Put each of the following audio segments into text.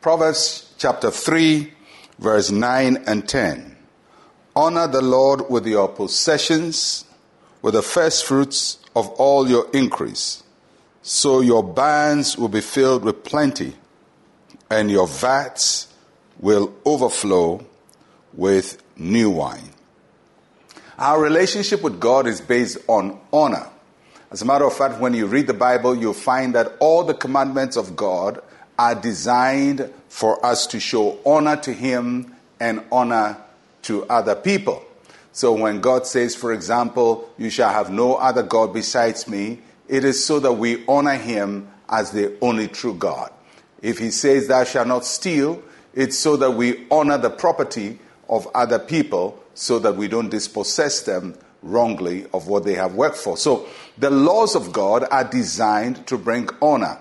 Proverbs chapter 3, verse 9 and 10. Honor the Lord with your possessions, with the first fruits of all your increase. So your barns will be filled with plenty, and your vats will overflow with new wine. Our relationship with God is based on honor. As a matter of fact, when you read the Bible, you'll find that all the commandments of God are designed for us to show honor to Him and honor to other people. So when God says, for example, you shall have no other God besides me, it is so that we honor Him as the only true God. If He says, thou shalt not steal, it's so that we honor the property of other people so that we don't dispossess them wrongly of what they have worked for. So the laws of God are designed to bring honor.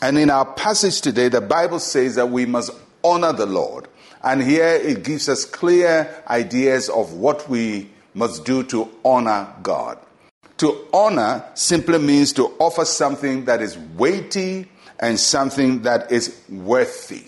And in our passage today, the Bible says that we must honor the Lord. And here it gives us clear ideas of what we must do to honor God. To honor simply means to offer something that is weighty and something that is worthy.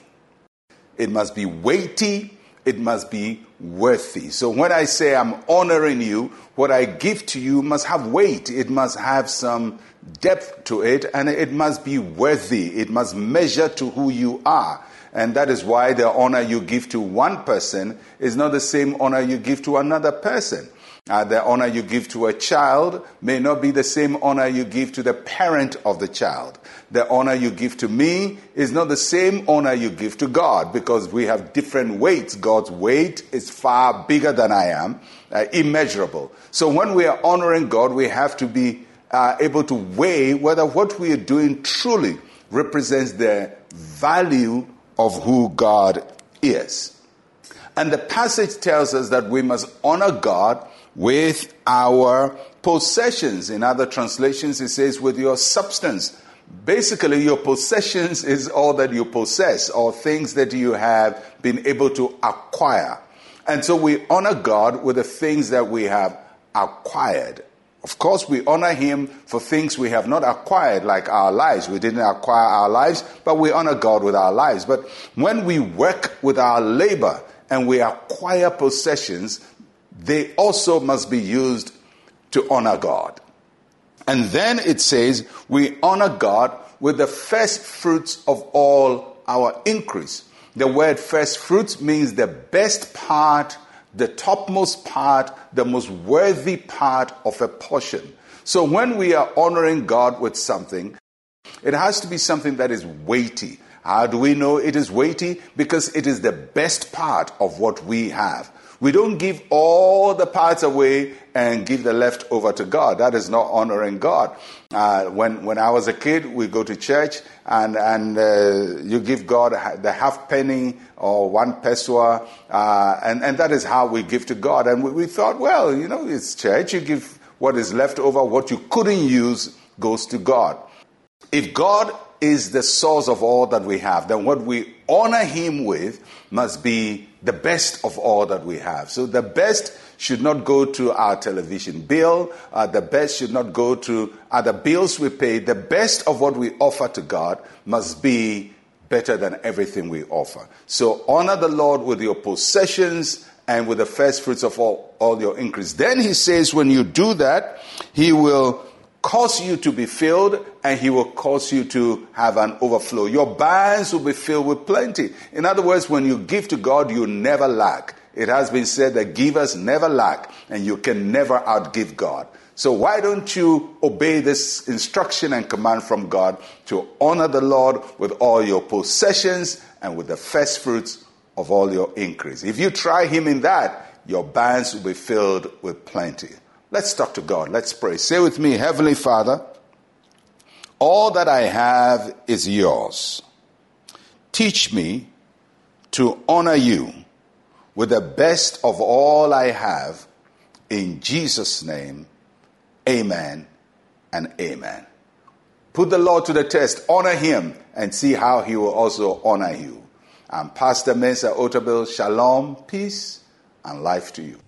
It must be weighty it must be worthy. So when I say I'm honoring you, what I give to you must have weight. It must have some depth to it and it must be worthy. It must measure to who you are. And that is why the honor you give to one person is not the same honor you give to another person. Uh, the honor you give to a child may not be the same honor you give to the parent of the child. The honor you give to me is not the same honor you give to God because we have different weights. God's weight is far bigger than I am, uh, immeasurable. So when we are honoring God, we have to be uh, able to weigh whether what we are doing truly represents the value of who God is. And the passage tells us that we must honor God with our possessions. In other translations, it says with your substance. Basically, your possessions is all that you possess or things that you have been able to acquire. And so we honor God with the things that we have acquired. Of course, we honor Him for things we have not acquired, like our lives. We didn't acquire our lives, but we honor God with our lives. But when we work with our labor and we acquire possessions, they also must be used to honor God. And then it says, we honor God with the first fruits of all our increase. The word first fruits means the best part, the topmost part, the most worthy part of a portion. So when we are honoring God with something, it has to be something that is weighty. How do we know it is weighty? Because it is the best part of what we have. We don't give all the parts away and give the left over to God. That is not honoring God. Uh, when, when I was a kid, we go to church and, and uh, you give God the half penny or one peso, uh, and, and that is how we give to God. And we, we thought, well, you know, it's church. You give what is left over, what you couldn't use goes to God. If God is the source of all that we have, then what we honor Him with must be the best of all that we have. So the best should not go to our television bill. Uh, the best should not go to other bills we pay. The best of what we offer to God must be better than everything we offer. So honor the Lord with your possessions and with the first fruits of all, all your increase. Then he says, when you do that, he will cause you to be filled and he will cause you to have an overflow. Your barns will be filled with plenty. In other words, when you give to God, you never lack. It has been said that givers never lack and you can never outgive God. So why don't you obey this instruction and command from God to honor the Lord with all your possessions and with the first fruits of all your increase? If you try him in that, your barns will be filled with plenty. Let's talk to God. Let's pray. Say with me, Heavenly Father, all that I have is yours. Teach me to honor you with the best of all I have. In Jesus' name, amen and amen. Put the Lord to the test. Honor him and see how he will also honor you. I'm Pastor Mensa Otabil. Shalom, peace, and life to you.